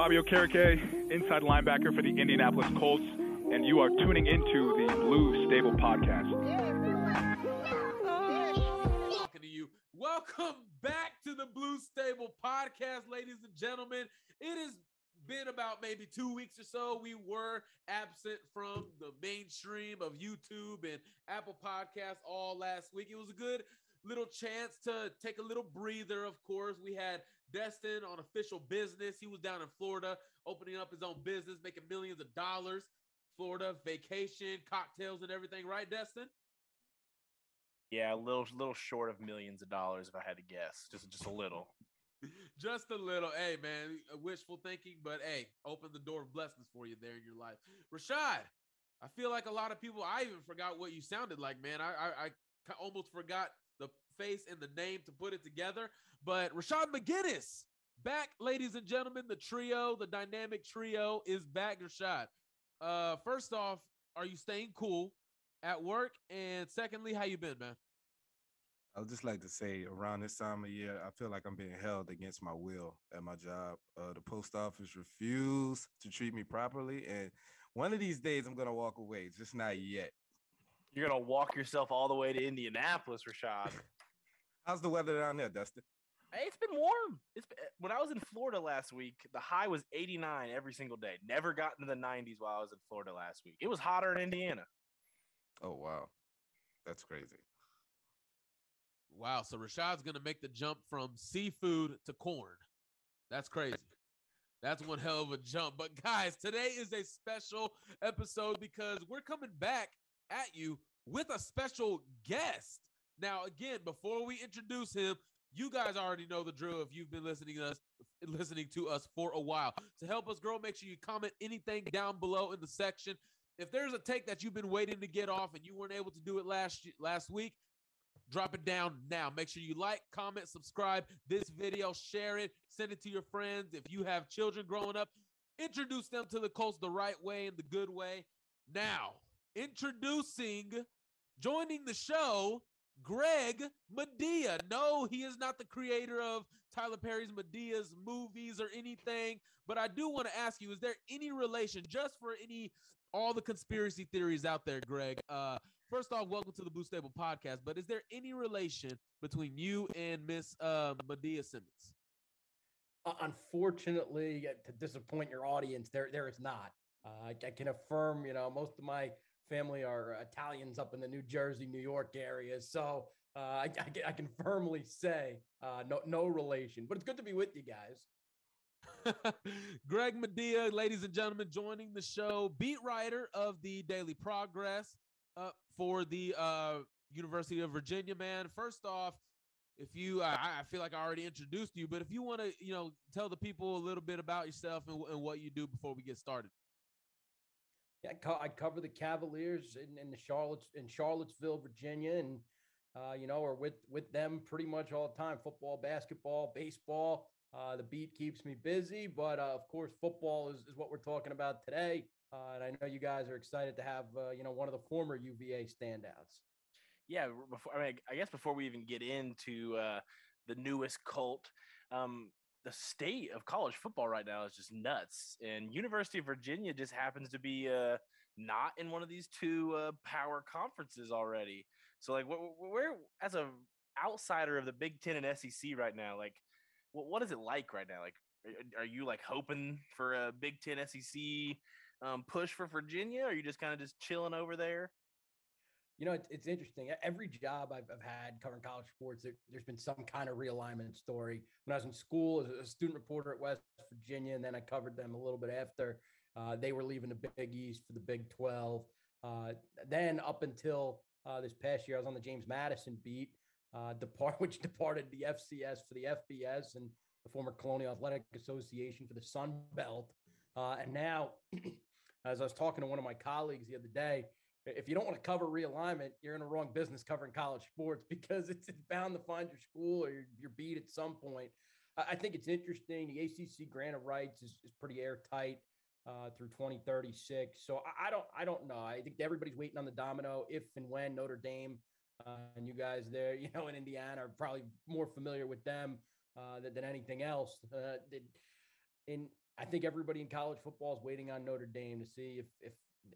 Bobby Okereke, inside linebacker for the Indianapolis Colts, and you are tuning into the Blue Stable Podcast. talking to you. Welcome back to the Blue Stable Podcast, ladies and gentlemen. It has been about maybe two weeks or so. We were absent from the mainstream of YouTube and Apple Podcasts all last week. It was a good little chance to take a little breather, of course. We had Destin on official business. He was down in Florida opening up his own business, making millions of dollars. Florida vacation, cocktails, and everything, right, Destin? Yeah, a little little short of millions of dollars if I had to guess. Just just a little. Just a little. Hey, man, wishful thinking, but hey, open the door of blessings for you there in your life. Rashad, I feel like a lot of people, I even forgot what you sounded like, man. I, I, I almost forgot face and the name to put it together. But Rashad McGinnis, back, ladies and gentlemen. The trio, the dynamic trio is back, Rashad. Uh, first off, are you staying cool at work? And secondly, how you been, man? I would just like to say around this time of year, I feel like I'm being held against my will at my job. Uh, the post office refused to treat me properly. And one of these days, I'm going to walk away, just not yet. You're gonna walk yourself all the way to Indianapolis, Rashad. How's the weather down there, Dustin? Hey, it's been warm. It's been, eh, when I was in Florida last week, the high was 89 every single day. Never got into the 90s while I was in Florida last week. It was hotter in Indiana. Oh, wow. That's crazy. Wow. So Rashad's going to make the jump from seafood to corn. That's crazy. That's one hell of a jump. But guys, today is a special episode because we're coming back at you with a special guest. Now, again, before we introduce him, you guys already know the drill if you've been listening to us listening to us for a while. To help us grow, make sure you comment anything down below in the section. If there's a take that you've been waiting to get off and you weren't able to do it last last week, drop it down now. Make sure you like, comment, subscribe this video, share it, send it to your friends. If you have children growing up, introduce them to the Colts the right way and the good way. Now, introducing, joining the show, Greg Madia. No, he is not the creator of Tyler Perry's Madea's movies or anything, but I do want to ask you: Is there any relation, just for any all the conspiracy theories out there, Greg? Uh, first off, welcome to the Blue Stable podcast. But is there any relation between you and Miss uh, Madea Simmons? Uh, unfortunately, to disappoint your audience, there there is not. Uh, I can affirm, you know, most of my family are Italians up in the New Jersey, New York area. So uh, I, I, can- I can firmly say uh, no, no relation, but it's good to be with you guys. Greg Madia, ladies and gentlemen, joining the show, beat writer of the Daily Progress uh, for the uh, University of Virginia. Man, first off, if you, I I feel like I already introduced you, but if you want to, you know, tell the people a little bit about yourself and, and what you do before we get started. I, co- I cover the Cavaliers in, in the in Charlottesville, Virginia, and uh, you know, or with with them pretty much all the time. Football, basketball, baseball. Uh, the beat keeps me busy, but uh, of course, football is, is what we're talking about today. Uh, and I know you guys are excited to have uh, you know one of the former UVA standouts. yeah before i mean i guess before we even get into uh the newest cult um the state of college football right now is just nuts and university of virginia just happens to be uh not in one of these two uh power conferences already. So like wh- wh- where as a outsider of the big 10 and sec right now like what, what is it like right now? Like are- you like hoping for a big 10 sec um push for virginia? Or are you just kind of just chilling over there You know, it's, it's interesting. Every job I've, I've had covering college sports, there, there's been some kind of realignment story. When I was in school as a student reporter at West Virginia, and then I covered them a little bit after, uh, they were leaving the Big East for the Big 12. Uh, then up until uh, this past year, I was on the James Madison beat, uh, depart, which departed the FCS for the FBS and the former Colonial Athletic Association for the Sun Belt. Uh, and now, as I was talking to one of my colleagues the other day, if you don't want to cover realignment, you're in the wrong business covering college sports because it's, bound to find your school or your, your beat at some point. I, I think it's interesting. The ACC grant of rights is, is pretty airtight uh, through 2036. So I, I don't I don't know. I think everybody's waiting on the domino if and when Notre Dame uh, and you guys there, you know, in Indiana are probably more familiar with them uh, than, than anything else. Uh, in I think everybody in college football is waiting on Notre Dame to see if if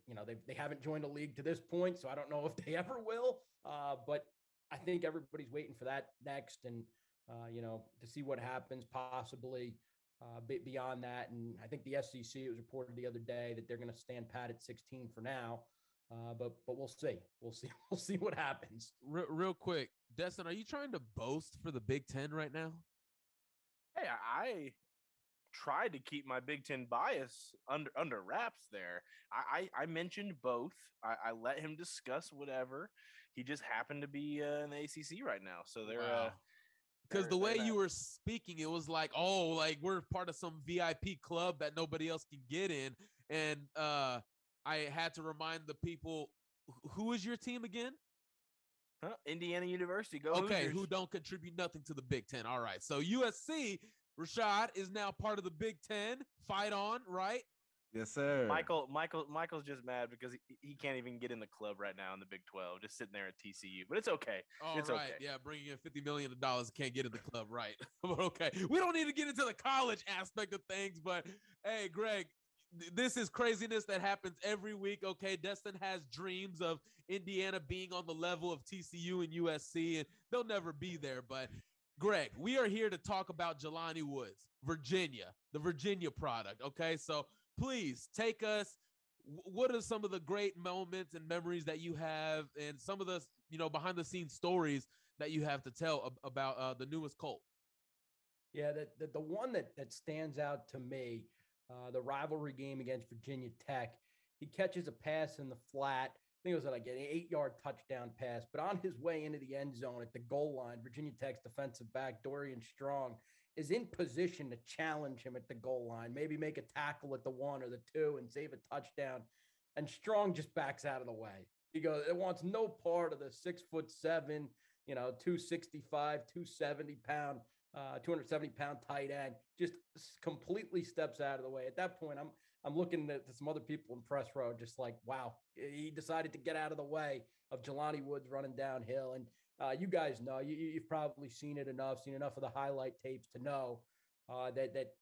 you know they they haven't joined a league to this point, so I don't know if they ever will. Uh, but I think everybody's waiting for that next, and uh, you know to see what happens possibly uh, be- beyond that. And I think the SEC it was reported the other day that they're going to stand pat at 16 for now. Uh, but but we'll see. We'll see. We'll see what happens. Real, real quick, Destin, are you trying to boast for the Big Ten right now? Hey, I tried to keep my Big Ten bias under under wraps there. I I, I mentioned both. I, I let him discuss whatever. He just happened to be uh, in the ACC right now, so they're uh, Because the way you were speaking, it was like, oh, like we're part of some VIP club that nobody else can get in. And uh I had to remind the people, who is your team again? huh, Indiana University. Go okay, Hoosiers. who don't contribute nothing to the Big Ten. All right. So USC, Rashad is now part of the Big Ten. Fight on, right? Yes, sir. Michael Michael Michael's just mad because he, he can't even get in the club right now in the Big 12, just sitting there at TCU. But it's okay. All It's right, okay. Yeah, bringing in fifty million dollars can't get in the club, right? but okay, we don't need to get into the college aspect of things. But hey, Greg, this is craziness that happens every week. Okay, Destin has dreams of Indiana being on the level of TCU and USC, and they'll never be there. But Greg, we are here to talk about Jelani Woods, Virginia, the Virginia product. Okay, so please take us. What are some of the great moments and memories that you have, and some of the you know behind the scenes stories that you have to tell about uh, the newest Colt? Yeah, the, the, the one that, that stands out to me, uh, the rivalry game against Virginia Tech, he catches a pass in the flat. Think it was like an eight yard touchdown pass, but on his way into the end zone at the goal line, Virginia Tech's defensive back, Dorian Strong, is in position to challenge him at the goal line, maybe make a tackle at the one or the two and save a touchdown. And Strong just backs out of the way. He goes, it wants no part of the six foot seven, you know, 265, 270 pound uh, 270 pound tight end, just completely steps out of the way. At that point, I'm I'm looking at some other people in press row, just like, wow, he decided to get out of the way of Jelani Woods running downhill. And uh, you guys know, you, you've probably seen it enough, seen enough of the highlight tapes to know uh, that that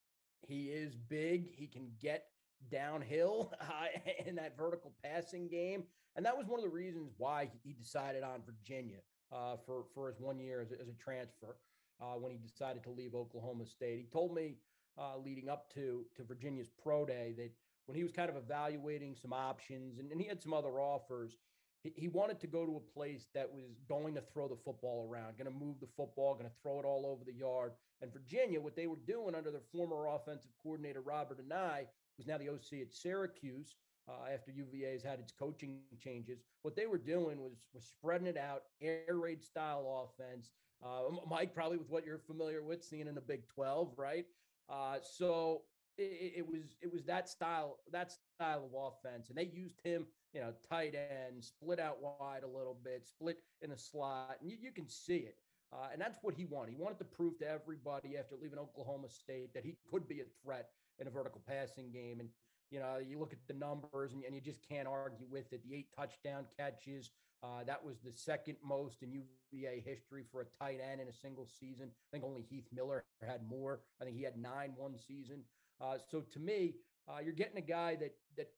he is big. He can get downhill uh, in that vertical passing game, and that was one of the reasons why he decided on Virginia uh, for for his one year as a, as a transfer uh, when he decided to leave Oklahoma State. He told me uh, leading up to to Virginia's pro day that when he was kind of evaluating some options and, and he had some other offers, he, he wanted to go to a place that was going to throw the football around, going to move the football, going to throw it all over the yard. And Virginia, what they were doing under their former offensive coordinator, Robert Anae, was now the OC at Syracuse. Uh, after UVA has had its coaching changes, what they were doing was was spreading it out, air raid style offense. Uh, Mike, probably with what you're familiar with, seeing in the Big 12, right? Uh, so it, it, was it was that style that style of offense, and they used him, you know, tight end, split out wide a little bit, split in the slot, and you, you can see it. Uh, and that's what he wanted. He wanted to prove to everybody after leaving Oklahoma State that he could be a threat in a vertical passing game. And you know, you look at the numbers, and, and you just can't argue with it. The eight touchdown catches. Uh, that was the second most in UVA history for a tight end in a single season. I think only Heath Miller had more. I think he had nine one season. Uh, so to me, uh, you're getting a guy that that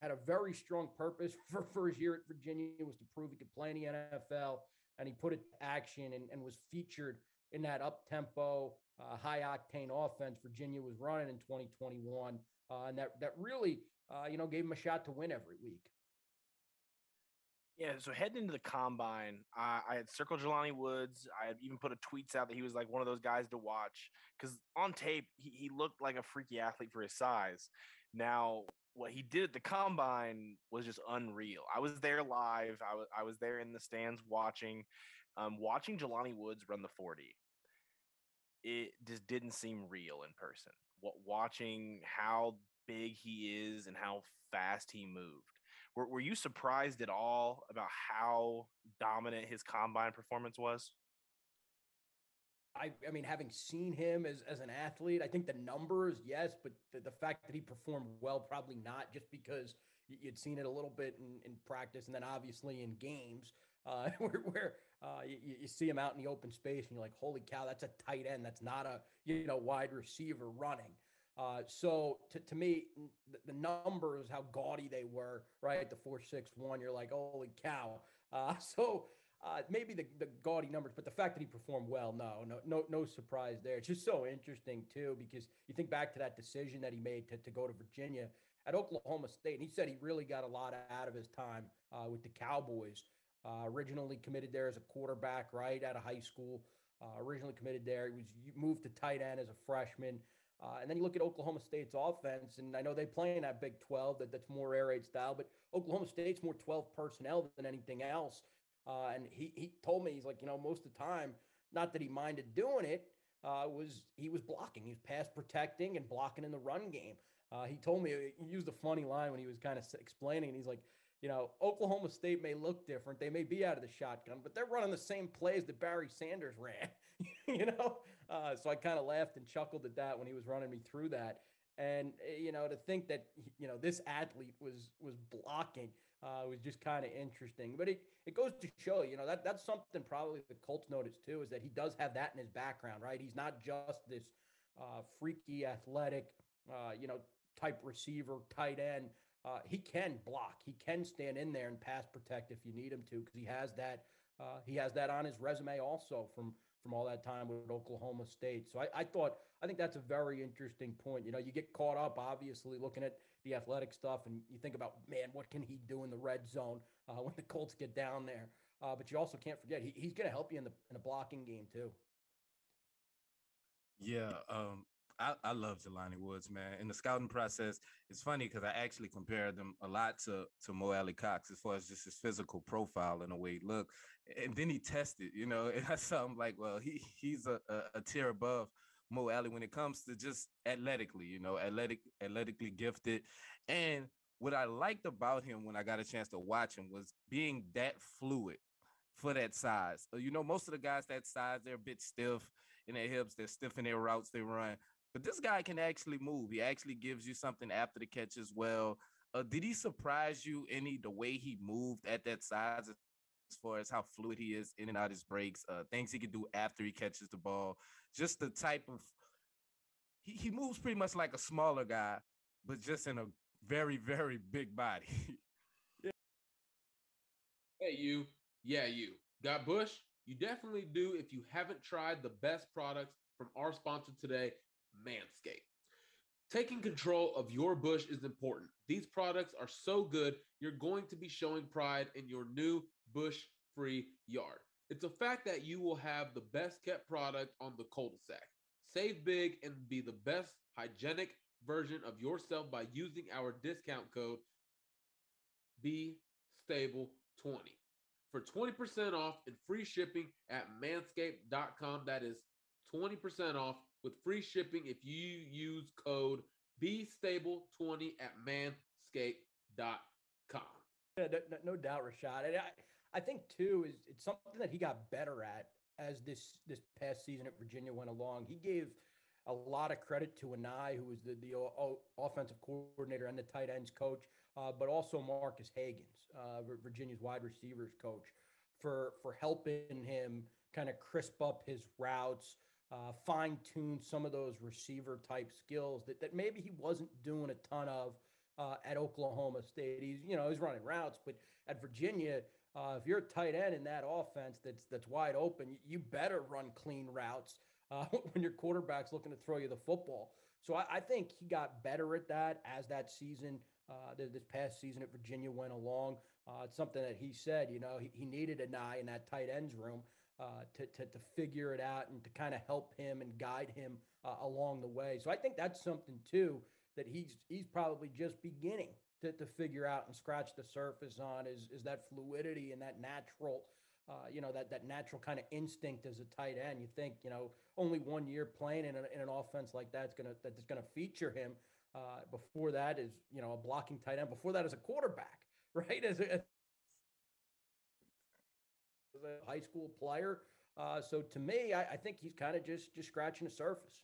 had a very strong purpose for, his year at Virginia was to prove he could play in the NFL, and he put it to action and, and was featured in that up tempo, uh, high octane offense Virginia was running in 2021, uh, and that that really uh, you know gave him a shot to win every week. Yeah, so heading into the combine, I, I had circled Jelani Woods. I had even put a tweets out that he was like one of those guys to watch because on tape he, he looked like a freaky athlete for his size. Now, what he did at the combine was just unreal. I was there live. I was I was there in the stands watching, um, watching Jelani Woods run the forty. It just didn't seem real in person. What watching how big he is and how fast he moved were, were you surprised at all about how dominant his combine performance was? I, I mean, having seen him as, as an athlete, I think the numbers, yes, but the, the fact that he performed well, probably not, just because you'd seen it a little bit in, in practice and then obviously in games uh, where, where uh, you, you, see him out in the open space and you're like, holy cow, that's a tight end. That's not a, you know, wide receiver running. Uh, so to, to me, the, the, numbers, how gaudy they were, right? The four six one, you're like, holy cow. Uh, so uh, maybe the, the gaudy numbers, but the fact that he performed well, no, no, no, no surprise there. It's just so interesting too, because you think back to that decision that he made to, to go to Virginia at Oklahoma State, and he said he really got a lot out of his time uh, with the Cowboys. Uh, originally committed there as a quarterback, right out of high school. Uh, originally committed there, he was moved to tight end as a freshman. Uh, and then you look at Oklahoma State's offense, and I know they play in that Big 12 that, that's more air raid style, but Oklahoma State's more 12 personnel than anything else. Uh, and he he told me he's like, you know, most of the time, not that he minded doing it, uh, was he was blocking, he was pass protecting and blocking in the run game. Uh, he told me he used a funny line when he was kind of explaining, and he's like, you know, Oklahoma State may look different. They may be out of the shotgun, but they're running the same plays that Barry Sanders ran, you know? Uh, so I kind of laughed and chuckled at that when he was running me through that. And, eh, you know, to think that, you know, this athlete was, was blocking uh, was just kind of interesting, but it, it goes to show, you know, that that's something probably the Colts noticed too, is that he does have that in his background, right? He's not just this uh, freaky athletic, uh, you know, type receiver, tight end uh, he can block. He can stand in there and pass protect if you need him to, because he has that. Uh, he has that on his resume also from from all that time with Oklahoma State. So I, I thought I think that's a very interesting point. You know, you get caught up obviously looking at the athletic stuff, and you think about man, what can he do in the red zone uh, when the Colts get down there? Uh, but you also can't forget he, he's going to help you in the in the blocking game too. Yeah, um, I, I love Jelani Woods, man. In the scouting process, it's funny because I actually compared them a lot to to Mo Alie-Cox as far as just his physical profile and the way he looked. And then he tested, you know, and I saw him like, well, he he's a, a, a tier above Mo Alie when it comes to just athletically, you know, athletic, athletically gifted. And what I liked about him when I got a chance to watch him was being that fluid for that size. Uh, you know, most of the guys that size, they're a bit stiff in their hips, they're stiff in their routes they run. But this guy can actually move. He actually gives you something after the catch as well. Uh, did he surprise you any the way he moved at that size as far as how fluid he is in and out his breaks, uh, things he can do after he catches the ball, just the type of he, he moves pretty much like a smaller guy, but just in a very, very big body. yeah. Hey, you. Yeah, you. Got Bush? You definitely do if you haven't tried the best products from our sponsor today, Manscaped. Taking control of your bush is important. These products are so good, you're going to be showing pride in your new bush free yard. It's a fact that you will have the best kept product on the cul-de-sac. Save big and be the best hygienic version of yourself by using our discount code Be Stable 20 for 20% off and free shipping at manscaped.com. That is 20% off with free shipping if you use code Be Stable 20 at manscaped.com. Yeah, no, no- doubt, Rashad. And I, I think too is it's something that he got better at as this this past season at Virginia went along. He gave a lot of credit to Anae, who was the the o- offensive coordinator and the tight ends coach, uh, but also Marques Hagans, uh, Virginia's wide receivers coach, for for helping him kind of crisp up his routes. Uh, fine tune some of those receiver type skills that, that maybe he wasn't doing a ton of uh, at Oklahoma State. He's you know he's running routes, but at Virginia, uh, if you're a tight end in that offense that's that's wide open, you, better run clean routes uh, when your quarterback's looking to throw you the football. So I, I think he got better at that as that season, uh, this past season at Virginia went along. Uh, it's something that he said, you know, he, he needed an eye in that tight ends room uh, to, to to figure it out and to kind of help him and guide him uh, along the way. So I think that's something too that he's he's probably just beginning to, to figure out and scratch the surface on is is that fluidity and that natural uh, you know that that natural kind of instinct as a tight end. You think you know only one year playing in, a, in an offense like that's gonna that's gonna feature him. Uh, before that is you know a blocking tight end. Before that is a quarterback, right? As a, a high school player. Uh, so to me, I, I think he's kind of just just scratching the surface.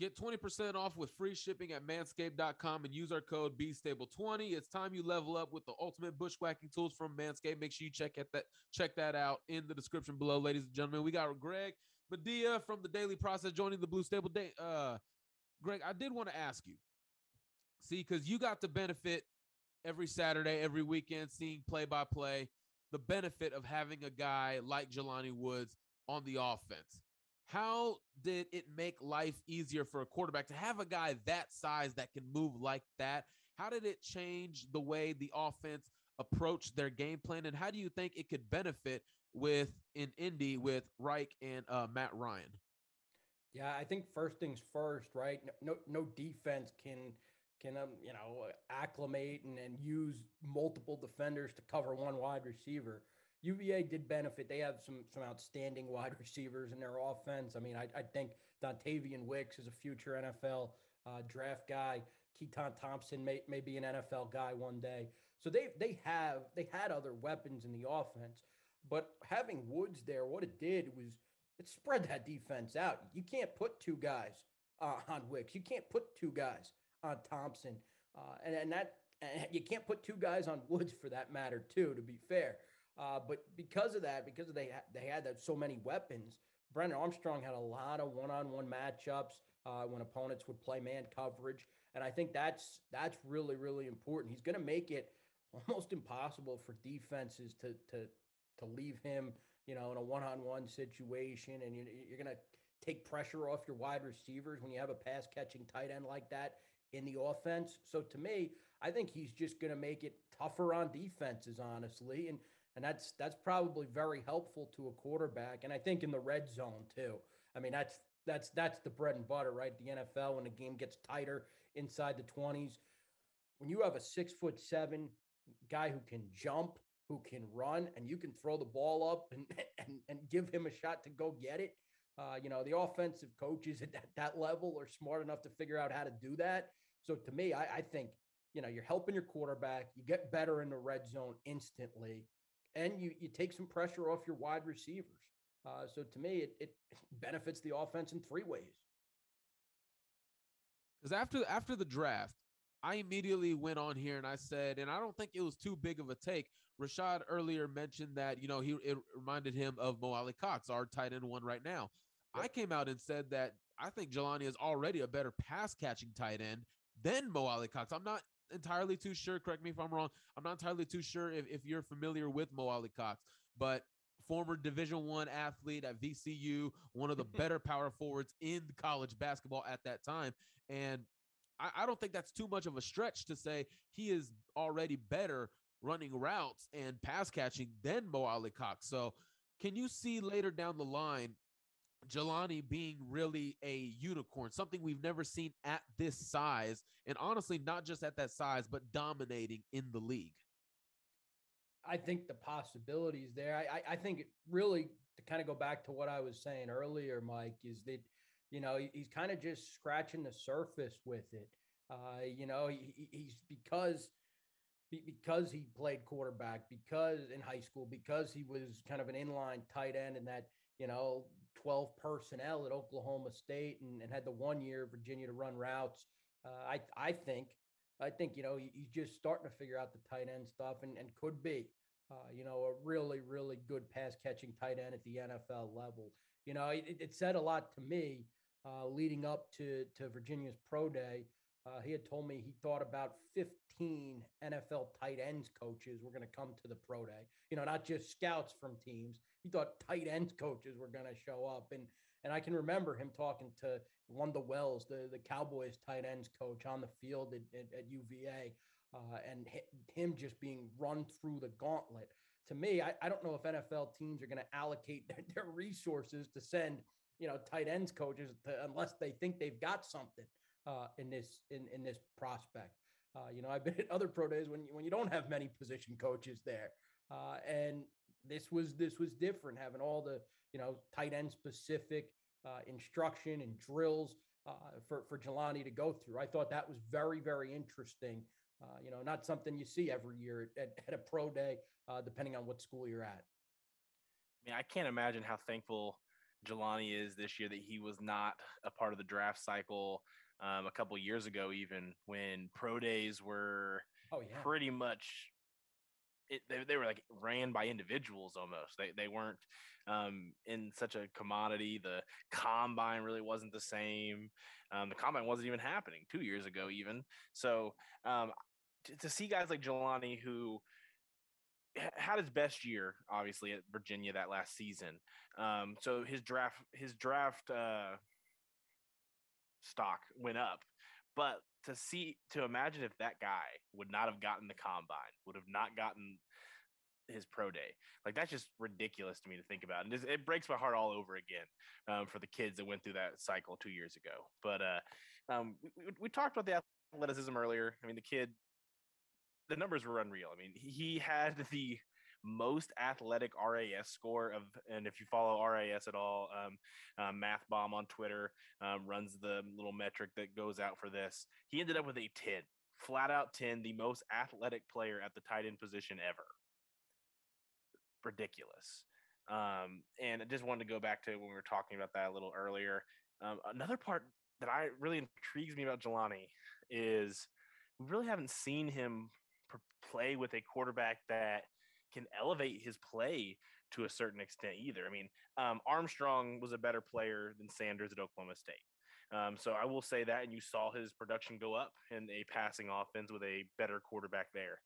Get 20% off with free shipping at manscaped.com and use our code BStable20. It's time you level up with the ultimate bushwhacking tools from Manscaped. Make sure you check at that check that out in the description below, ladies and gentlemen. We got Greg Madia from the Daily Progress joining the Blue Stable Day. Uh Greg, I did want to ask you. See, because you got the benefit every Saturday, every weekend, seeing play by play, the benefit of having a guy like Jelani Woods on the offense. How did it make life easier for a quarterback to have a guy that size that can move like that? How did it change the way the offense approached their game plan? And how do you think it could benefit with in Indy with Reich and uh, Matt Ryan? Yeah, I think first things first, right? No, no, no defense can can um, you know acclimate and, and use multiple defenders to cover one wide receiver. UVA did benefit. They have some some outstanding wide receivers in their offense. I mean, I, I think Dontayvion Wicks is a future NFL uh, draft guy. Keytaon Thompson may, may be an NFL guy one day. So they they have they had other weapons in the offense, but having Woods there, what it did was it spread that defense out. You can't put two guys uh, on Wicks. You can't put two guys Thompson, uh, and and that and you can't put two guys on Woods for that matter too. To be fair, uh, but because of that, because they they had that so many weapons, Brennan Armstrong had a lot of one-on-one matchups uh, when opponents would play man coverage, and I think that's that's really really important. He's going to make it almost impossible for defenses to to to leave him, you know, in a one-on-one situation, and you, you're going to take pressure off your wide receivers when you have a pass catching tight end like that in the offense. So to me, I think he's just going to make it tougher on defenses, honestly, and and that's that's probably very helpful to a quarterback. And I think in the red zone too. I mean, that's that's that's the bread and butter, right? The NFL when the game gets tighter inside the twenties, when you have a six foot seven guy who can jump, who can run, and you can throw the ball up and and, and give him a shot to go get it. Uh, you know, the offensive coaches at that, that level are smart enough to figure out how to do that. So to me, I, I think, you know, you're helping your quarterback, you get better in the red zone instantly, and you you take some pressure off your wide receivers. Uh, so to me, it, it benefits the offense in three ways. Because after after the draft, I immediately went on here and I said, and I don't think it was too big of a take. Rashad earlier mentioned that you know he it reminded him of Mo Alie-Cox, our tight end one right now. I came out and said that I think Jelani is already a better pass catching tight end than Mo Alie-Cox. I'm not entirely too sure. Correct me if I'm wrong. I'm not entirely too sure if, if you're familiar with Mo Alie-Cox, but former Division One athlete at VCU, one of the better power forwards in college basketball at that time. And I, I don't think that's too much of a stretch to say he is already better running routes and pass catching than Mo Alie-Cox. So can you see later down the line Jelani being really a unicorn, something we've never seen at this size, and honestly, not just at that size, but dominating in the league. I think the possibilities there. I, I, I think it really to kind of go back to what I was saying earlier, Mike, is that you know he's kind of just scratching the surface with it. Uh, you know, he, he's because because he played quarterback, because in high school, because he was kind of an inline tight end in that you know 12 personnel at Oklahoma State and, and had the one year Virginia to run routes. Uh, I I think I think you know he's just starting to figure out the tight end stuff and, and could be uh, you know a really really good pass catching tight end at the NFL level. You know it, it said a lot to me uh, leading up to to Virginia's pro day. Uh, he had told me he thought about 15 NFL tight ends coaches were going to come to the pro day. You know, not just scouts from teams. He thought tight ends coaches were going to show up, and and I can remember him talking to Lunda Wells, the, the Cowboys tight ends coach on the field at, at, at UVA, uh, and him just being run through the gauntlet. To me, I, I don't know if NFL teams are going to allocate their, their, resources to send, you know, tight ends coaches to, unless they think they've got something uh, in this in, in this prospect. Uh, you know, I've been at other pro days when when you don't have many position coaches there, uh, and this was this was different having all the you know tight end specific uh, instruction and drills uh, for for Jelani to go through. I thought that was very very interesting. Uh, you know, not something you see every year at, at a pro day, uh, depending on what school you're at. I mean, I can't imagine how thankful Jelani is this year that he was not a part of the draft cycle um, a couple years ago, even when pro days were oh, yeah. pretty much it, they, they were like ran by individuals almost. They they weren't um, in such a commodity. The combine really wasn't the same. Um, the combine wasn't even happening two years ago, even. So um, to, to, see guys like Jelani who had his best year, obviously at Virginia that last season. Um, so his draft his draft uh, stock went up, but to see to imagine if that guy would not have gotten the combine, would have not gotten his pro day. Like that's just ridiculous to me to think about, and it breaks my heart all over again um, for the kids that went through that cycle two years ago. But uh, um, we, we, talked about the athleticism earlier. I mean, the kid, the numbers were unreal. I mean, he had the most athletic RAS score of, and if you follow RAS at all, um, uh, Math Bomb on Twitter um, runs the little metric that goes out for this. He ended up with a 10, flat out 10, the most athletic player at the tight end position ever. Ridiculous. Um, and I just wanted to go back to when we were talking about that a little earlier. Um, another part that I really intrigues me about Jelani is we really haven't seen him play with a quarterback that can elevate his play to a certain extent either. I mean, um, Armstrong was a better player than Sanders at Oklahoma State. Um, so I will say that, and you saw his production go up in a passing offense with a better quarterback there.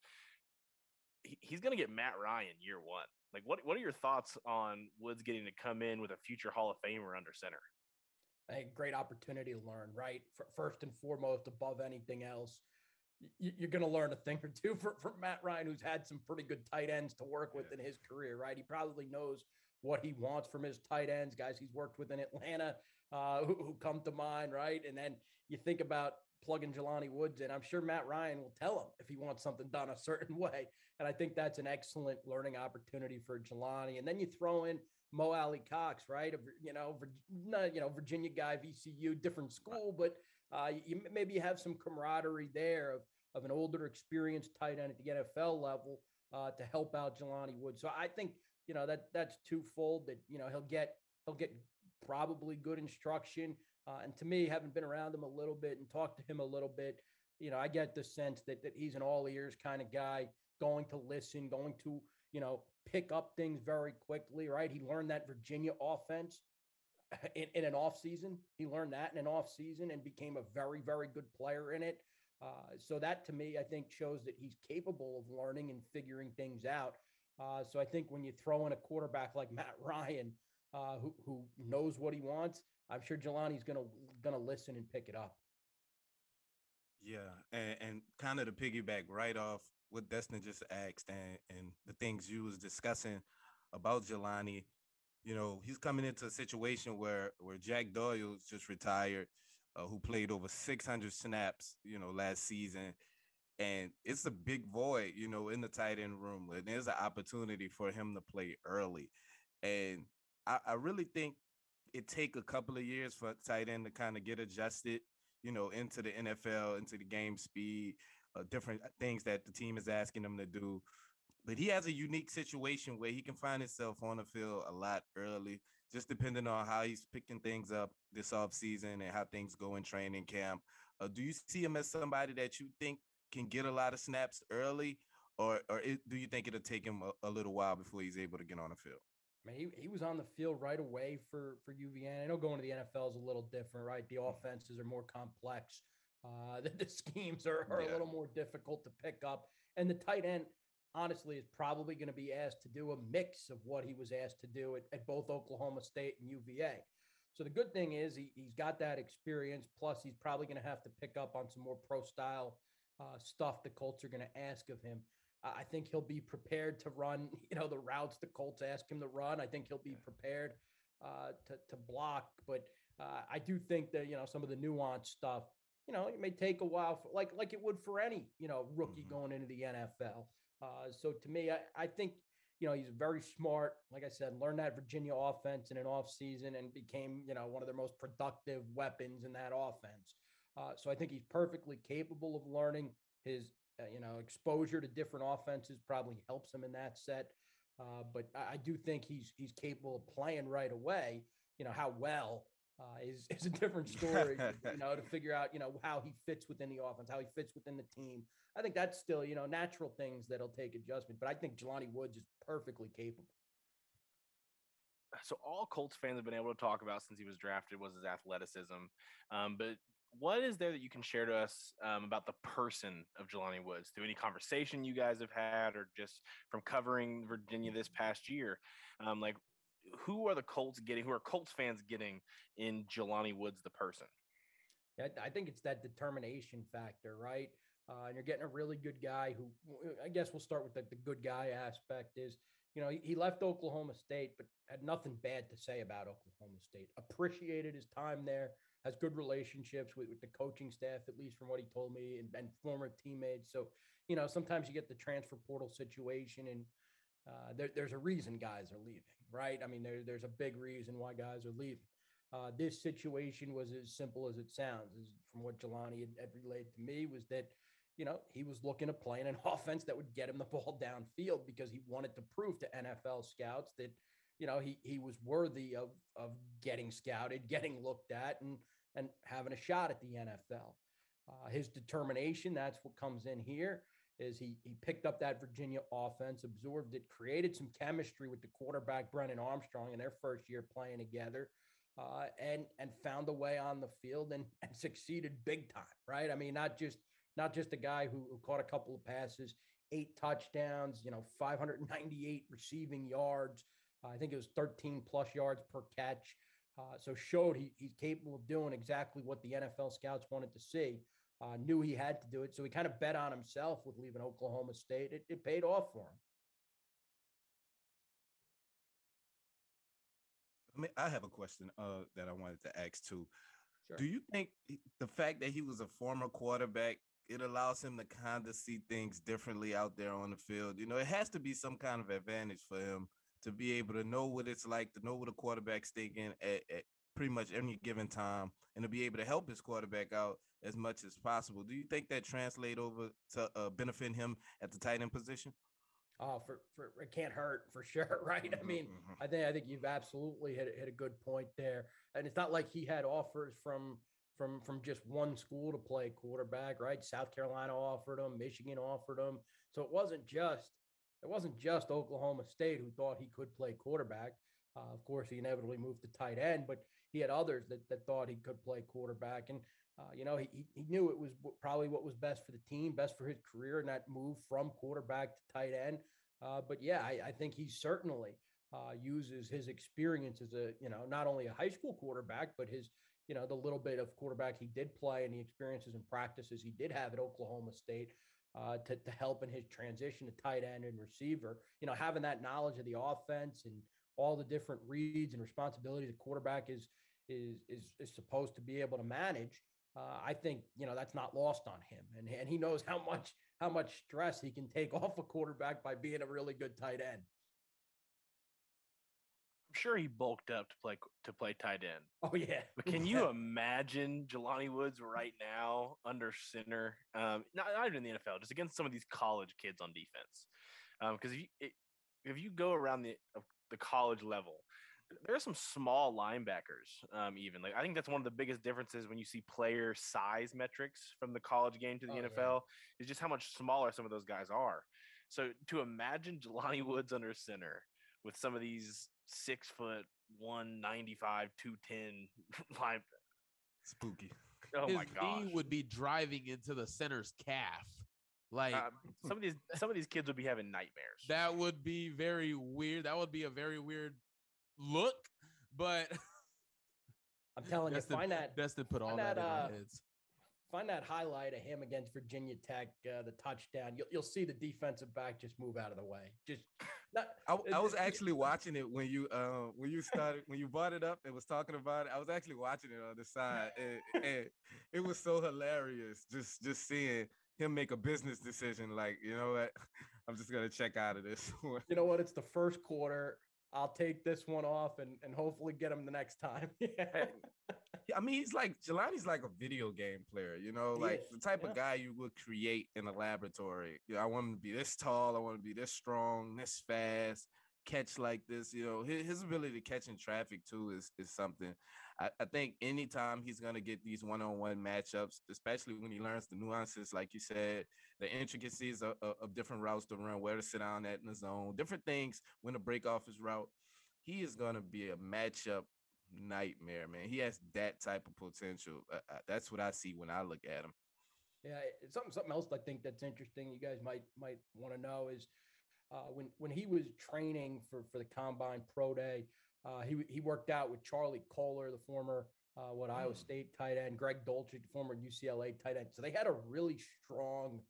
He, he's going to get Matt Ryan year one. Like, what what are your thoughts on Woods getting to come in with a future Hall of Famer under center? A great opportunity to learn, right? First and foremost, above anything else, you're going to learn a thing or two from, from Matt Ryan, who's had some pretty good tight ends to work with yeah. in his career, right? He probably knows what he wants from his tight ends, guys he's worked with in Atlanta uh, who, who, come to mind, right? And then you think about plugging Jelani Woods in. I'm sure Matt Ryan will tell him if he wants something done a certain way. And I think that's an excellent learning opportunity for Jelani. And then you throw in Mo Alie-Cox, right? You know, you know, Virginia guy, VCU, different school, but uh, you maybe have some camaraderie there of of an older, experienced tight end at the NFL level uh, to help out Jelani Wood. So I think you know that that's twofold. That you know he'll get he'll get probably good instruction. Uh, and to me, having been around him a little bit and talked to him a little bit, you know, I get the sense that that he's an all ears kind of guy, going to listen, going to you know pick up things very quickly. Right? He learned that Virginia offense in, in an off season. He learned that in an off season and became a very, very good player in it. Uh, so that to me, I think shows that he's capable of learning and figuring things out. Uh, so I think when you throw in a quarterback like Matt Ryan, uh, who who knows what he wants, I'm sure Jelani's gonna gonna listen and pick it up. Yeah, and, and kind of to piggyback right off what Destin just asked and, and the things you was discussing about Jelani, you know, he's coming into a situation where where Jack Doyle just retired, uh, who played over 600 snaps, you know, last season, and it's a big void, you know, in the tight end room. And there's an opportunity for him to play early, and I, I really think it take a couple of years for tight end to kind of get adjusted you know, into the NFL, into the game speed, uh, different uh, things that the team is asking them to do. But he has a unique situation where he can find himself on the field a lot early, just depending on how he's picking things up this offseason and how things go in training camp. Uh, do you see him as somebody that you think can get a lot of snaps early, or or it, do you think it'll take him a, a little while before he's able to get on the field? I mean, he, he was on the field right away for for UVN. I know going to the NFL is a little different, right? The Mm-hmm. offenses are more complex. Uh, the, the schemes are, are Yeah. a little more difficult to pick up, and the tight end, honestly, is probably going to be asked to do a mix of what he was asked to do at, at both Oklahoma State and UVA. So the good thing is he, he's got that experience. Plus, he's probably going to have to pick up on some more pro style uh, stuff the Colts are going to ask of him. I I think he'll be prepared to run, you know, the routes the Colts ask him to run. I think he'll be prepared uh, to, to block. But uh, I do think that, you know, some of the nuanced stuff, you know, it may take a while, for, like like it would for any, you know, rookie Mhm. going into the NFL. Uh, so to me, I, I think, you know, he's very smart. Like I said, learned that Virginia offense in an offseason and became, you know, one of their most productive weapons in that offense. Uh, so I think he's perfectly capable of learning his uh, you know, exposure to different offenses probably helps him in that set. Uh, but I, I do think he's he's capable of playing right away. You know how well uh, is is a different story. you know to figure out you know how he fits within the offense, how he fits within the team. I think that's still you know natural things that'll take adjustment. But I think Jelani Woods is perfectly capable. so all Colts fans have been able to talk about since he was drafted was his athleticism. Um, but what is there that you can share to us um, about the person of Jelani Woods through any conversation you guys have had, or just from covering Virginia this past year? Um, like, who are the Colts getting? Who are Colts fans getting in Jelani Woods, the person? I think it's that determination factor, right? Uh, and you're getting a really good guy who, I guess we'll start with the, the good guy aspect is, you know, he, he left Oklahoma State, but had nothing bad to say about Oklahoma State. Appreciated his time there, has good relationships with, with the coaching staff, at least from what he told me, and, and former teammates. So, you know, sometimes you get the transfer portal situation and uh, there, there's a reason guys are leaving, right? I mean, there, there's a big reason why guys are leaving. Uh, this situation was as simple as it sounds. From what Jelani had, had relayed to me was that, you know, he was looking to play in an offense that would get him the ball downfield because he wanted to prove to NFL scouts that, you know, he he was worthy of of getting scouted, getting looked at, and and having a shot at the NFL. Uh, his determination, that's what comes in here, is he he picked up that Virginia offense, absorbed it, created some chemistry with the quarterback Brennan Armstrong in their first year playing together uh, and and found a way on the field and, and succeeded big time, right? I mean, not just not just a guy who, who caught a couple of passes, eight touchdowns, you know, 598 receiving yards. Uh, I think it was 13 plus yards per catch. Uh, so showed he, he's capable of doing exactly what the NFL scouts wanted to see. Uh, knew he had to do it, so he kind of bet on himself with leaving Oklahoma State. It, it paid off for him. I mean, I have a question uh, that I wanted to ask too. Sure. Do you think the fact that he was a former quarterback it allows him to kind of see things differently out there on the field? You know, it has to be some kind of advantage for him to be able to know what it's like to know what a quarterback's thinking at, at pretty much any given time, and to be able to help his quarterback out as much as possible. Do you think that translate over to uh, benefiting him at the tight end position? Oh, for, for it can't hurt for sure, right? I Mhm, mean, mhm. I think I think you've absolutely hit, a- hit a good point there. And it's not like he had offers from from from just one school to play quarterback, right? South Carolina offered him, Michigan offered him. So it wasn't just it wasn't just Oklahoma State who thought he could play quarterback. Uh, of course, he inevitably moved to tight end, but he had others that, that thought he could play quarterback. And uh, you know, he, he knew it was probably what was best for the team, best for his career, and that move from quarterback to tight end. Uh, but yeah, I, I, think he certainly uh, uses his experience as a, you know, not only a high school quarterback, but his, you know, the little bit of quarterback he did play and the experiences and practices he did have at Oklahoma State uh, to, to help in his transition to tight end and receiver. You know, having that knowledge of the offense and all the different reads and responsibilities a quarterback is is is, is supposed to be able to manage. Uh, I think you know that's not lost on him, and and he knows how much how much stress he can take off a quarterback by being a really good tight end. I'm sure he bulked up to play to play tight end. Oh yeah. But can you imagine Jelani Woods right now under center? Um, not, not even in the NFL, just against some of these college kids on defense. Because um, if you if you go around the the college level, there are some small linebackers. Um, even like I think that's one of the biggest differences when you see player size metrics from the college game to the oh, NFL yeah. is just how much smaller some of those guys are. So to imagine Jelani Woods under center with some of these six foot, one ninety five, two ten line. Spooky. Oh His my god! would be driving into the center's calf. Like um, some of these, some of these kids would be having nightmares. That would be very weird. That would be a very weird look, but I'm telling you, find that Destin put all that, that in uh, our heads find that highlight of him against Virginia Tech, uh, the touchdown. You'll, you'll see the defensive back just move out of the way. Just not, I, I was actually watching it when you uh, when you started when you brought it up and was talking about it. I was actually watching it on the side, and, and it was so hilarious just just seeing him make a business decision. Like you know what, I'm just gonna check out of this. you know what? It's the first quarter. I'll take this one off and, and hopefully get him the next time. yeah. I mean, he's like Jelani's like a video game player, you know, like the type yeah. of guy you would create in a laboratory. You know, I want him to be this tall, I want to be this strong, this fast, catch like this. You know, his, his ability to catch in traffic too is is something. I, I think anytime he's gonna get these one-on-one matchups, especially when he learns the nuances, like you said, the intricacies of, of, of different routes to run, where to sit down at in the zone, different things when to break off his route. He is gonna be a matchup nightmare, man. He has that type of potential. That's what I see when I look at him. Yeah, something something else I think that's interesting. You guys might might want to know is uh, when when he was training for for the combine pro day, uh, he he worked out with Charlie Kolar, the former uh, what Iowa mm. State tight end, Greg Dulcich, the former UCLA tight end. So they had a really strong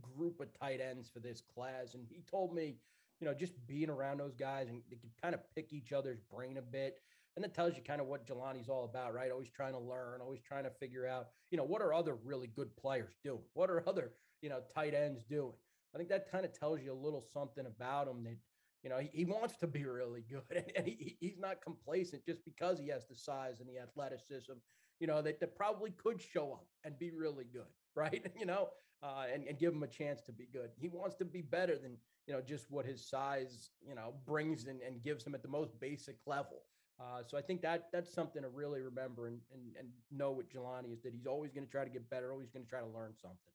group of tight ends for this class, and he told me, you know, just being around those guys and they could kind of pick each other's brain a bit and that tells you kind of what Jelani's all about, right? Always trying to learn, always trying to figure out, you know, what are other really good players doing? What are other, you know, tight ends doing? I think that kind of tells you a little something about him that, you know, he, he wants to be really good and, and he, he's not complacent just because he has the size and the athleticism, you know, that, that probably could show up and be really good, right? you know, uh, and, and give him a chance to be good. He wants to be better than, you know, just what his size, you know, brings and, and gives him at the most basic level. Uh, so I think that that's something to really remember and, and, and know with Jelani is that he's always going to try to get better, always going to try to learn something.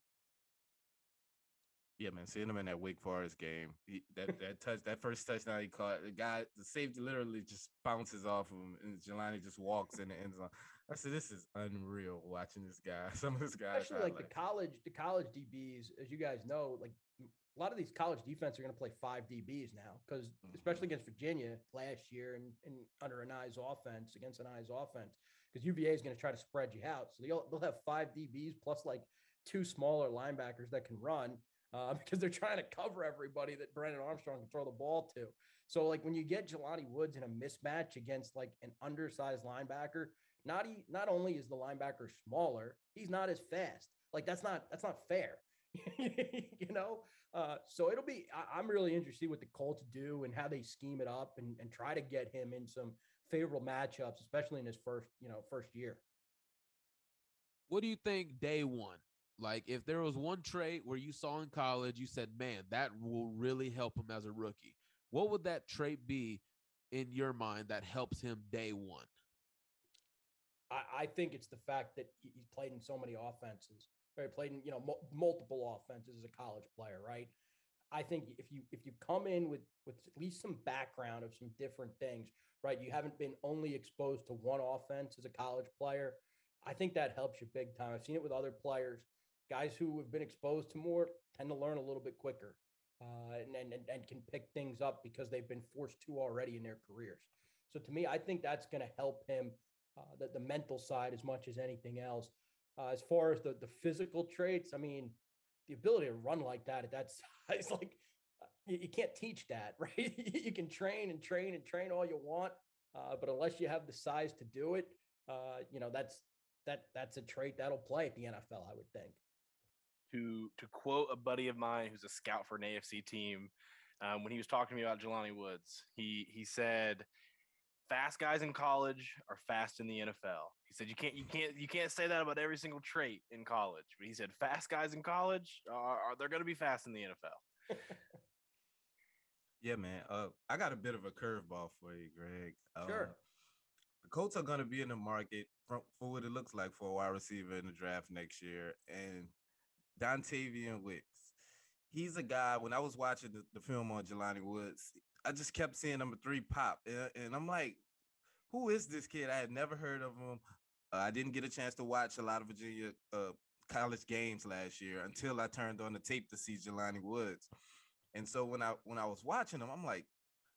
Yeah, man, seeing him in that Wake Forest game, he, that that touch, that first touchdown he caught, the guy, the safety literally just bounces off of him, and Jelani just walks in the end zone. I said, "This is unreal watching this guy." Some of this guys, especially like, like the college, the college DBs, as you guys know, like a lot of these college defense are going to play five DBs now because mm-hmm. especially against Virginia last year and, and under Anae's offense against an eyes offense because UVA is going to try to spread you out. So they'll, they'll have five DBs plus like two smaller linebackers that can run uh, because they're trying to cover everybody that Brennan Armstrong can throw the ball to. So like when you get Jelani Woods in a mismatch against like an undersized linebacker, not he, not only is the linebacker smaller, he's not as fast. Like that's not that's not fair. you know, uh, so it'll be. I, am really interested what the Colts do and how they scheme it up and, and try to get him in some favorable matchups, especially in his first, you know, first year. What do you think day one? Like, if there was one trait where you saw in college, you said, "Man, that will really help him as a rookie." What would that trait be in your mind that helps him day one? I, I think it's the fact that he's played in so many offenses right? Played in you know mo- multiple offenses as a college player, right? I think if you if you come in with with at least some background of some different things, right? You haven't been only exposed to one offense as a college player. I think that helps you big time. I've seen it with other players. Guys who have been exposed to more tend to learn a little bit quicker. uh, and, and and can pick things up because they've been forced to already in their careers. So to me, I think that's going to help him uh, the, the mental side as much as anything else. Uh, as far as the the physical traits, I mean, the ability to run like that at that size, like uh, you, you can't teach that, right? you can train and train and train all you want, uh, but unless you have the size to do it, uh, you know that's that that's a trait that'll play at the NFL, I would think. To to quote a buddy of mine who's a scout for an AFC team, um, when he was talking to me about Jelani Woods, he he said fast guys in college are fast in the NFL. He said you can't you can't you can't say that about every single trait in college, but he said fast guys in college are, are they're going to be fast in the NFL. yeah, man. Uh, I got a bit of a curveball for you, Greg. Uh, Sure. The Colts are going to be in the market for, for what it looks like for a wide receiver in the draft next year, and Dontayvion Wicks. He's a guy. When I was watching the, the film on Jelani Woods, I just kept seeing number three pop, and, and I'm like, who is this kid? I had never heard of him. Uh, I didn't get a chance to watch a lot of Virginia uh, college games last year until I turned on the tape to see Jelani Woods. And so when I when I was watching him, I'm like,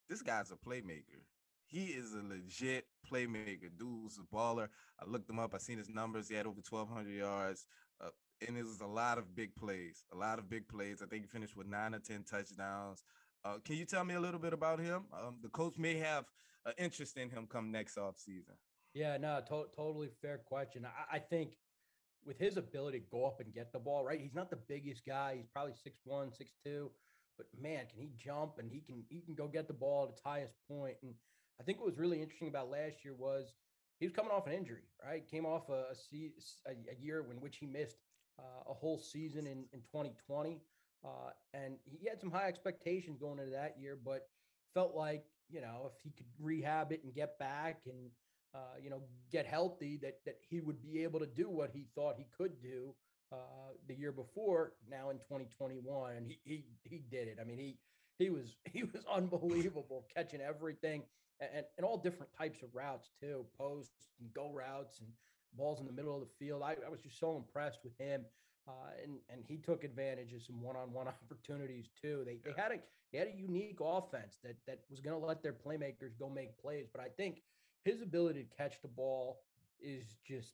this guy's a playmaker. He is a legit playmaker. Dude's a baller. I looked him up. I seen his numbers. He had over 1,200 yards. Uh, and it was a lot of big plays. A lot of big plays. I think he finished with nine or 10 touchdowns. Uh, can you tell me a little bit about him? Um, the coach may have an interest in him come next offseason. Yeah, no, to- totally fair question. I-, I think with his ability to go up and get the ball, right? He's not the biggest guy. He's probably six one, six two, but man, can he jump and he can he can go get the ball at its highest point. And I think what was really interesting about last year was he was coming off an injury, right? Came off a, a a year in which he missed uh, a whole season in, in 2020. Uh, and he had some high expectations going into that year, but felt like, you know, if he could rehab it and get back and, uh, you know, get healthy, that, that he would be able to do what he thought he could do uh, the year before now in 2021. And he, he, he did it. I mean, he, he was, he was unbelievable catching everything and, and all different types of routes too, posts and go routes and balls in the middle of the field. I, I was just so impressed with him. Uh, and and he took advantage of some one-on-one opportunities too. They they had a they had a unique offense that that was going to let their playmakers go make plays. But I think his ability to catch the ball is just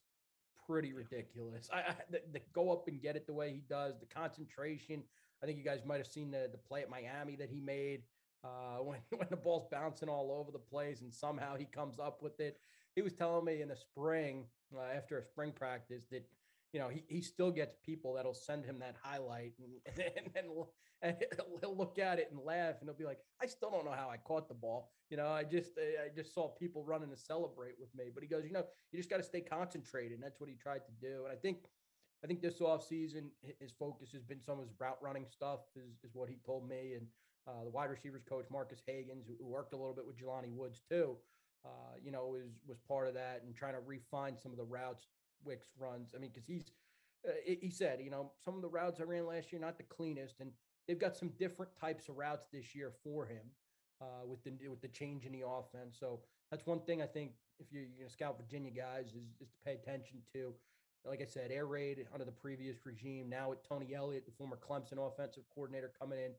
pretty ridiculous. I, I the, the go up and get it the way he does, the concentration. I think you guys might have seen the the play at Miami that he made uh, when when the ball's bouncing all over the place and somehow he comes up with it. He was telling me in the spring uh, after a spring practice that you know, he, he still gets people that'll send him that highlight and, and, and, and he'll look at it and laugh and he'll be like, I still don't know how I caught the ball. You know, I just, I just saw people running to celebrate with me, but he goes, you know, you just got to stay concentrated. And that's what he tried to do. And I think, I think this offseason, his focus has been some of his route running stuff is, is what he told me. And uh, the wide receivers coach, Marques Hagans, who, who worked a little bit with Jelani Woods too, uh, you know, is, was part of that and trying to refine some of the routes Wicks runs. I mean, because he's uh, he said, you know, some of the routes I ran last year not the cleanest, and they've got some different types of routes this year for him uh, with the with the change in the offense. So that's one thing I think if you're, you're going to scout Virginia guys is, is to pay attention to. Like I said, air raid under the previous regime. Now with Tony Elliott, the former Clemson offensive coordinator, coming in,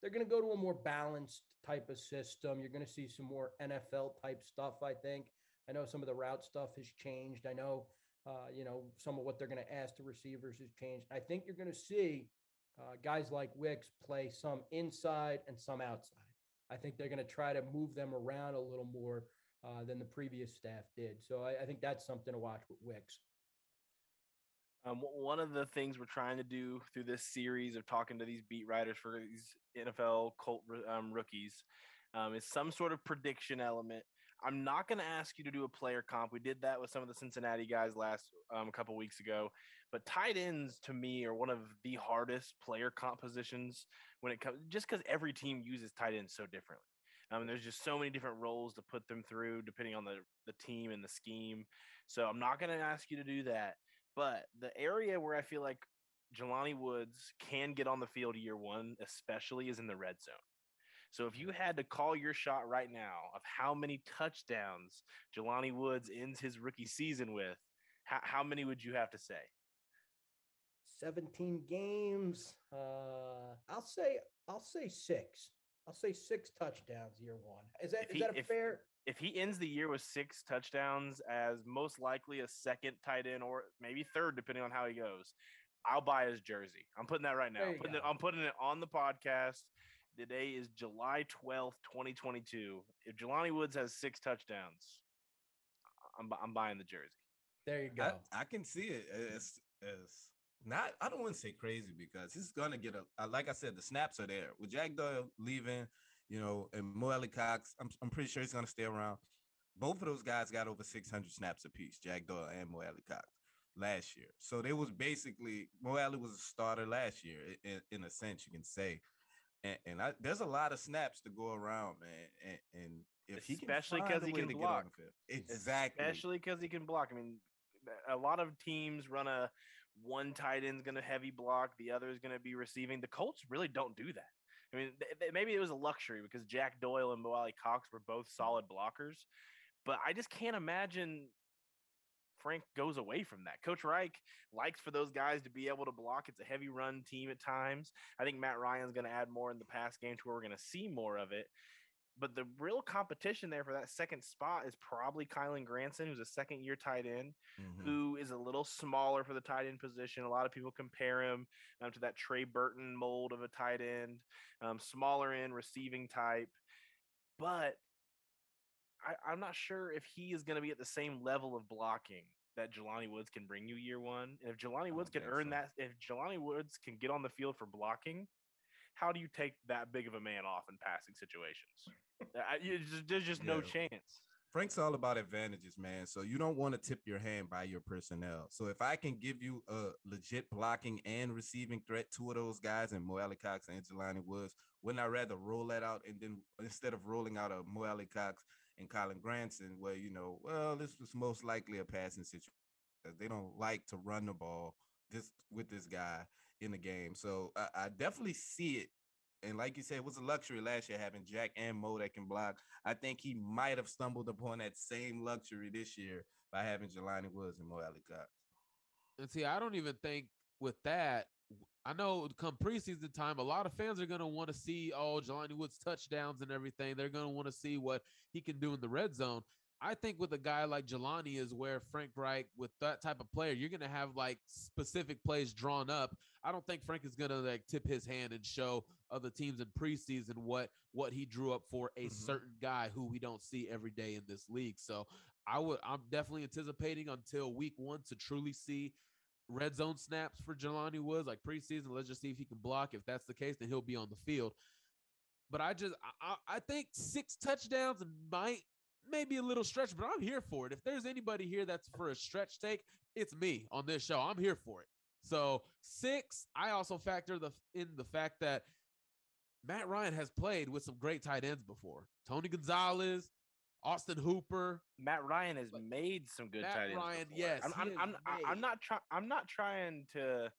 they're going to go to a more balanced type of system. You're going to see some more NFL type stuff. I think. I know some of the route stuff has changed. I know uh, you know, some of what they're going to ask the receivers has changed. I think you're going to see uh, guys like Wicks play some inside and some outside. I think they're going to try to move them around a little more uh, than the previous staff did. So I, I, think that's something to watch with Wicks. Um, one of the things we're trying to do through this series of talking to these beat writers for these NFL Colt um, rookies um, is some sort of prediction element I'm not going to ask you to do a player comp. We did that with some of the Cincinnati guys last um, a couple weeks ago. But tight ends to me are one of the hardest player comp positions when it comes, just because every team uses tight ends so differently. Um, there's just so many different roles to put them through depending on the the team and the scheme. So I'm not going to ask you to do that. But the area where I feel like Jelani Woods can get on the field year one, especially, is in the red zone. So if you had to call your shot right now of how many touchdowns Jelani Woods ends his rookie season with, how, how many would you have to say? 17 games. Uh, I'll say I'll say six. I'll say six touchdowns year one. Is that If is he- that a if- fair? If he ends the year with six touchdowns as most likely a second tight end or maybe third, depending on how he goes, I'll buy his jersey. I'm putting that right now. I'm putting, it. I'm putting it on the podcast. Today is July 12th, 2022. If Jelani Woods has six touchdowns, I'm, I'm buying the jersey. There you go. I can see it It's, as not. I don't want to say crazy because he's gonna get a. uh, Like I said, the snaps are there with Jack Doyle leaving. You know, and Mo Alie-Cox. I'm I'm pretty sure he's gonna stay around. Both of those guys got over 600 snaps apiece. Jack Doyle and Mo Alie-Cox last year. So they was basically Mo Alie was a starter last year in, in a sense you can say. And, and I, there's a lot of snaps to go around, man. And, and if he Especially find 'cause a he can to get block. on the field, exactly. Especially because he can block. I mean, a lot of teams run a one tight end's going to heavy block, the other is going to be receiving. The Colts really don't do that. I mean, th- th- maybe it was a luxury because Jack Doyle and Mo Alie-Cox were both mm-hmm. solid blockers, but I just can't imagine Frank goes away from that. Coach Reich likes for those guys to be able to block. It's a heavy run team at times. I think Matt Ryan's going to add more in the pass game to where we're going to see more of it. But the real competition there for that second spot is probably Kylen Granson, who's a second year tight end, Mhm. who is a little smaller for the tight end position. A lot of people compare him um, to that Trey Burton mold of a tight end, um, smaller end receiving type. But I, I'm not sure if he is going to be at the same level of blocking that Jelani Woods can bring you year one. And if Jelani Woods can earn so. that, if Jelani Woods can get on the field for blocking, how do you take that big of a man off in passing situations? I, just, there's just no chance. Frank's all about advantages, man. So you don't want to tip your hand by your personnel. So if I can give you a legit blocking and receiving threat, two of those guys, and Mo Alie-Cox and Jelani Woods, wouldn't I rather roll that out and then instead of rolling out a Mo Alie-Cox and Kylen Granson, where you know, well, this was most likely a passing situation. They don't like to run the ball this with this guy in the game. So I, I definitely see it. And like you said, it was a luxury last year having Jack and Mo that can block. I think he might have stumbled upon that same luxury this year by having Jelani Woods and Mo Alie-Cox. And see, I don't even think with that. I know come preseason time, a lot of fans are gonna want to see all Jelani Woods touchdowns and everything. They're gonna want to see what he can do in the red zone. I think with a guy like Jelani is where Frank Reich, with that type of player, you're gonna have like specific plays drawn up. I don't think Frank is gonna like tip his hand and show other teams in preseason what what he drew up for a Mhm. certain guy who we don't see every day in this league. So I would I'm definitely anticipating until week one to truly see red zone snaps for Jelani Woods, like preseason. Let's just see if he can block. If that's the case, then he'll be on the field. But I just I I think six touchdowns might maybe a little stretch, but I'm here for it. If there's anybody here that's for a stretch take, it's me on this show. I'm here for it. So six, I also factor the in the fact that Matt Ryan has played with some great tight ends before. Tony Gonzalez, Austin Hooper. Matt Ryan has made some good Matt tight ends. Ryan, before. yes, I'm, I'm, I'm, I'm not trying. I'm not trying to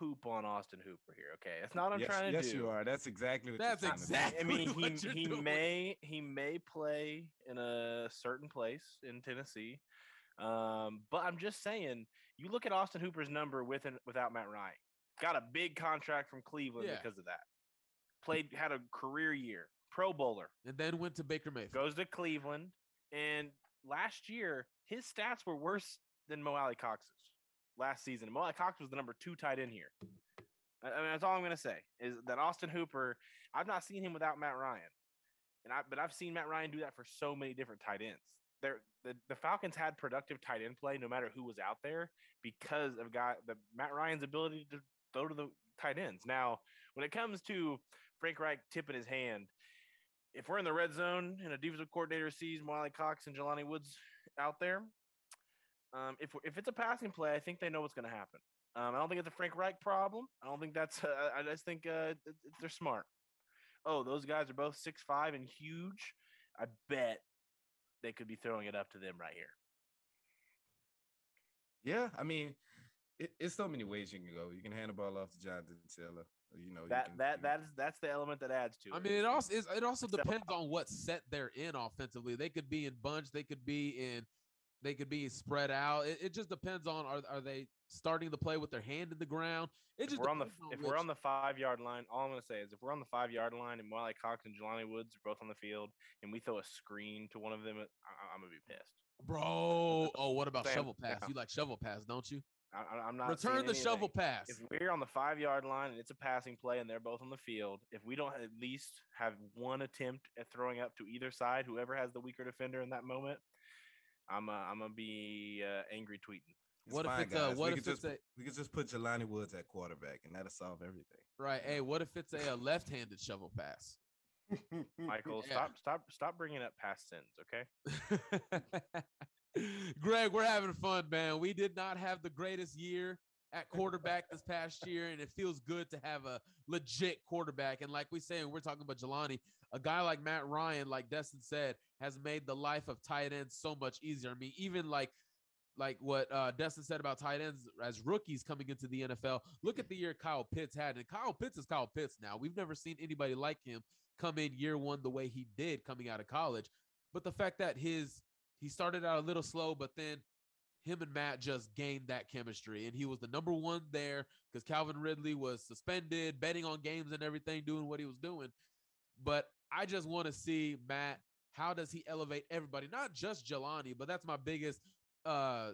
poop on Austin Hooper here. Okay, that's not what I'm yes, trying to yes, do. you are. That's exactly what That's you're trying to do. exactly I mean, he he doing. may he may play in a certain place in Tennessee, um, but I'm just saying. You look at Austin Hooper's number with and without Matt Ryan. Got a big contract from Cleveland Yeah. because of that. Played had a career year, Pro Bowler. and then went to Baker Mayfield. goes to Cleveland, and last year his stats were worse than Mo Alie-Cox's last season. Alie-Cox was the number two tight end here. I mean, that's all I'm gonna say is that Austin Hooper. I've not seen him without Matt Ryan, and I but I've seen Matt Ryan do that for so many different tight ends. There, the, the Falcons had productive tight end play no matter who was out there because of guy the Matt Ryan's ability to throw to the tight ends. Now, when it comes to Frank Reich tipping his hand, if we're in the red zone and a defensive coordinator sees Alie-Cox and Jelani Woods out there, um, if if it's a passing play, I think they know what's going to happen. Um, I don't think it's a Frank Reich problem. I don't think that's. Uh, I just think uh, th- th- they're smart. Oh, those guys are both six five and huge. I bet they could be throwing it up to them right here. Yeah, I mean, it, it's so many ways you can go. You can hand the ball off to Jonathan Taylor. You know, you That can, that you- that is that's the element that adds to it. I mean, it also is. It also depends on what set they're in offensively. They could be in bunch. They could be in they could be spread out. It, it just depends on are are they starting to play with their hand in the ground? It If just we're on the depends if which- we're on the five yard line, all I'm gonna say is if we're on the five yard line and Alie-Cox and Jelani Woods are both on the field and we throw a screen to one of them, I, I'm gonna be pissed. bro. Oh, what about Sam, shovel pass? yeah. You like shovel pass, don't you? I, I'm not Return the shovel pass. If we're on the five yard line and it's a passing play and they're both on the field, if we don't at least have one attempt at throwing up to either side, whoever has the weaker defender in that moment, I'm uh, I'm gonna be uh, angry tweeting. It's What if it's, uh, guys. what we if it's just a- we could just put Jelani Woods at quarterback and that'll solve everything. Right. Hey, what if it's a, a left-handed shovel pass? Michael, Yeah. stop stop stop bringing up past sins, okay? Greg, we're having fun, man. We did not have the greatest year at quarterback this past year, and it feels good to have a legit quarterback. And like we say, we're talking about Jelani, a guy like Matt Ryan, like Destin said, has made the life of tight ends so much easier. I mean, even like like what uh, Destin said about tight ends as rookies coming into the NFL. Look at the year Kyle Pitts had, and Kyle Pitts is Kyle Pitts now. We've never seen anybody like him come in year one the way he did coming out of college. But the fact that his he started out a little slow, but then him and Matt just gained that chemistry, and he was the number one there because Calvin Ridley was suspended, betting on games and everything, doing what he was doing. But I just want to see Matt. How does he elevate everybody? Not just Jelani, but that's my biggest uh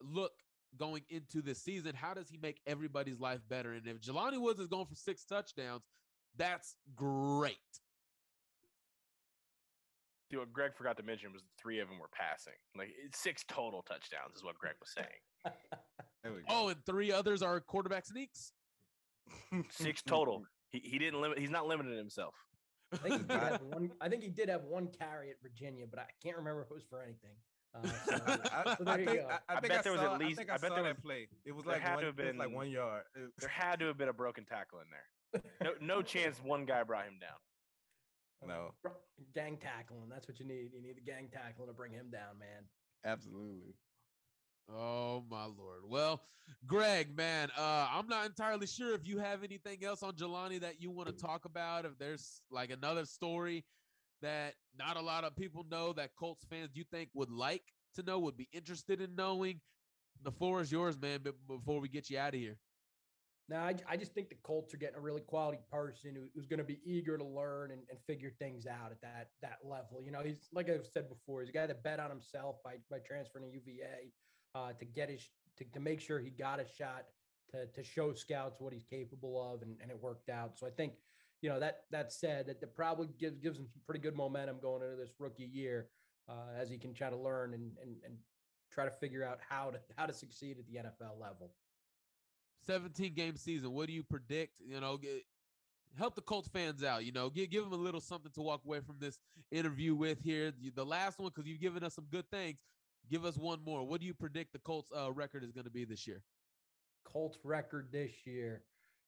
look going into this season. How does he make everybody's life better? And if Jelani Woods is going for six touchdowns, that's great. See, what Greg forgot to mention was the three of them were passing. Like six total touchdowns is what Greg was saying. There we go. Oh, and three others are quarterback sneaks. Six total. He, he didn't limit. He's not limiting himself. I think he did have one. I think he did have one carry at Virginia, but I can't remember if it was for anything. Uh, so, I, so I think go. I, I I bet there was at least- I, I I, bet saw there that was- play. It was like had one, to have it was like one yard. It- There had to have been a broken tackle in there. No, no chance one guy brought him down. no, gang tackling. That's what you need. You need the gang tackling to bring him down, man. absolutely. Oh my lord. Well, Greg, man, uh, I'm not entirely sure if you have anything else on Jelani that you want to talk about. If there's like another story that not a lot of people know that Colts fans you think would like to know, would be interested in knowing. The floor is yours, man. But before we get you out of here, No, I, I just think the Colts are getting a really quality person who, who's going to be eager to learn and, and figure things out at that that level. You know, he's like I've said before, he's a guy that bet on himself by by transferring to UVA uh, to get his to, to make sure he got a shot to to show scouts what he's capable of, and, and it worked out. So I think, you know, that that said, that, probably gives gives him some pretty good momentum going into this rookie year uh, as he can try to learn and and and try to figure out how to how to succeed at the NFL level. 17 game season. What do you predict? You know, get, help the Colts fans out. You know, give give them a little something to walk away from this interview with here. The last one, because you've given us some good things. Give us one more. What do you predict the Colts uh, record is going to be this year? Colts record this year.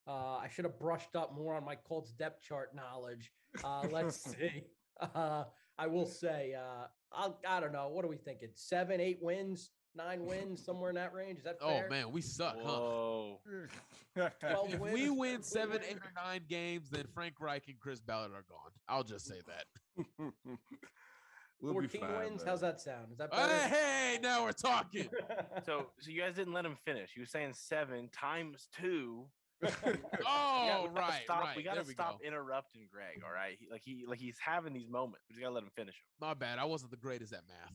Uh, I should have brushed up more on my Colts depth chart knowledge. Uh, let's see. Uh, I will say, uh, I'll, I don't know. What are we thinking? Seven, eight wins, nine wins, somewhere in that range. Is that Oh man, we suck, huh? Whoa. Twelve If wins, we win 13 seven, wins. eight, or nine games, then Frank Reich and Chris Ballard are gone. I'll just say that. we'll be 14 fine, wins. man. How's that sound? Is that Hey, better? hey, now we're talking. So, so you guys didn't let him finish. You were saying seven times two. Oh, We gotta- we right, stop, right. We gotta we stop go. interrupting Greg. All right, he, like he like he's having these moments. We just gotta let him finish them. My bad. I wasn't the greatest at math.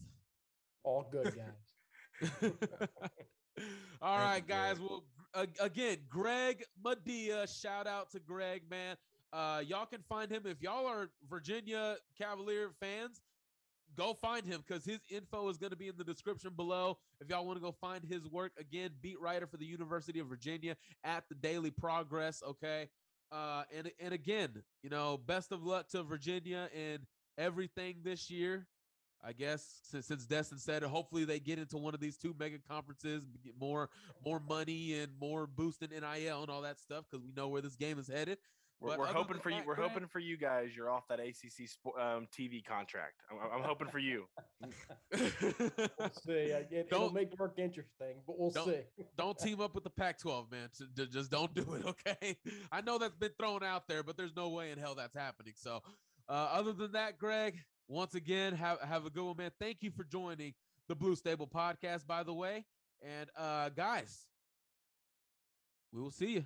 All good, guys. all right, you, guys. Greg. Well, uh, again, Greg Madia. Shout out to Greg, man. Uh, y'all can find him if y'all are Virginia Cavalier fans. Go find him because his info is going to be in the description below. If y'all want to go find his work, again, beat writer for the University of Virginia at the Daily Progress. Okay, uh, and and again, you know, best of luck to Virginia and everything this year. I guess since, since Destin said hopefully they get into one of these two mega conferences, get more more money and more boosting NIL and all that stuff because we know where this game is headed. We're, But we're other hoping than for you. We're Greg- hoping for you guys. You're off that ACC um, TV contract. I'm, I'm hoping for you. We'll see. It, it'll Don't- make work interesting, but we'll Don't- see. don't team up with the Pac-12, man. Ju- ju- Just don't do it, okay? I know that's been thrown out there, but there's no way in hell that's happening. So, uh, other than that, Greg, once again, have have a good one, man. Thank you for joining the Blue Stable podcast, by the way. And uh guys, we will see you.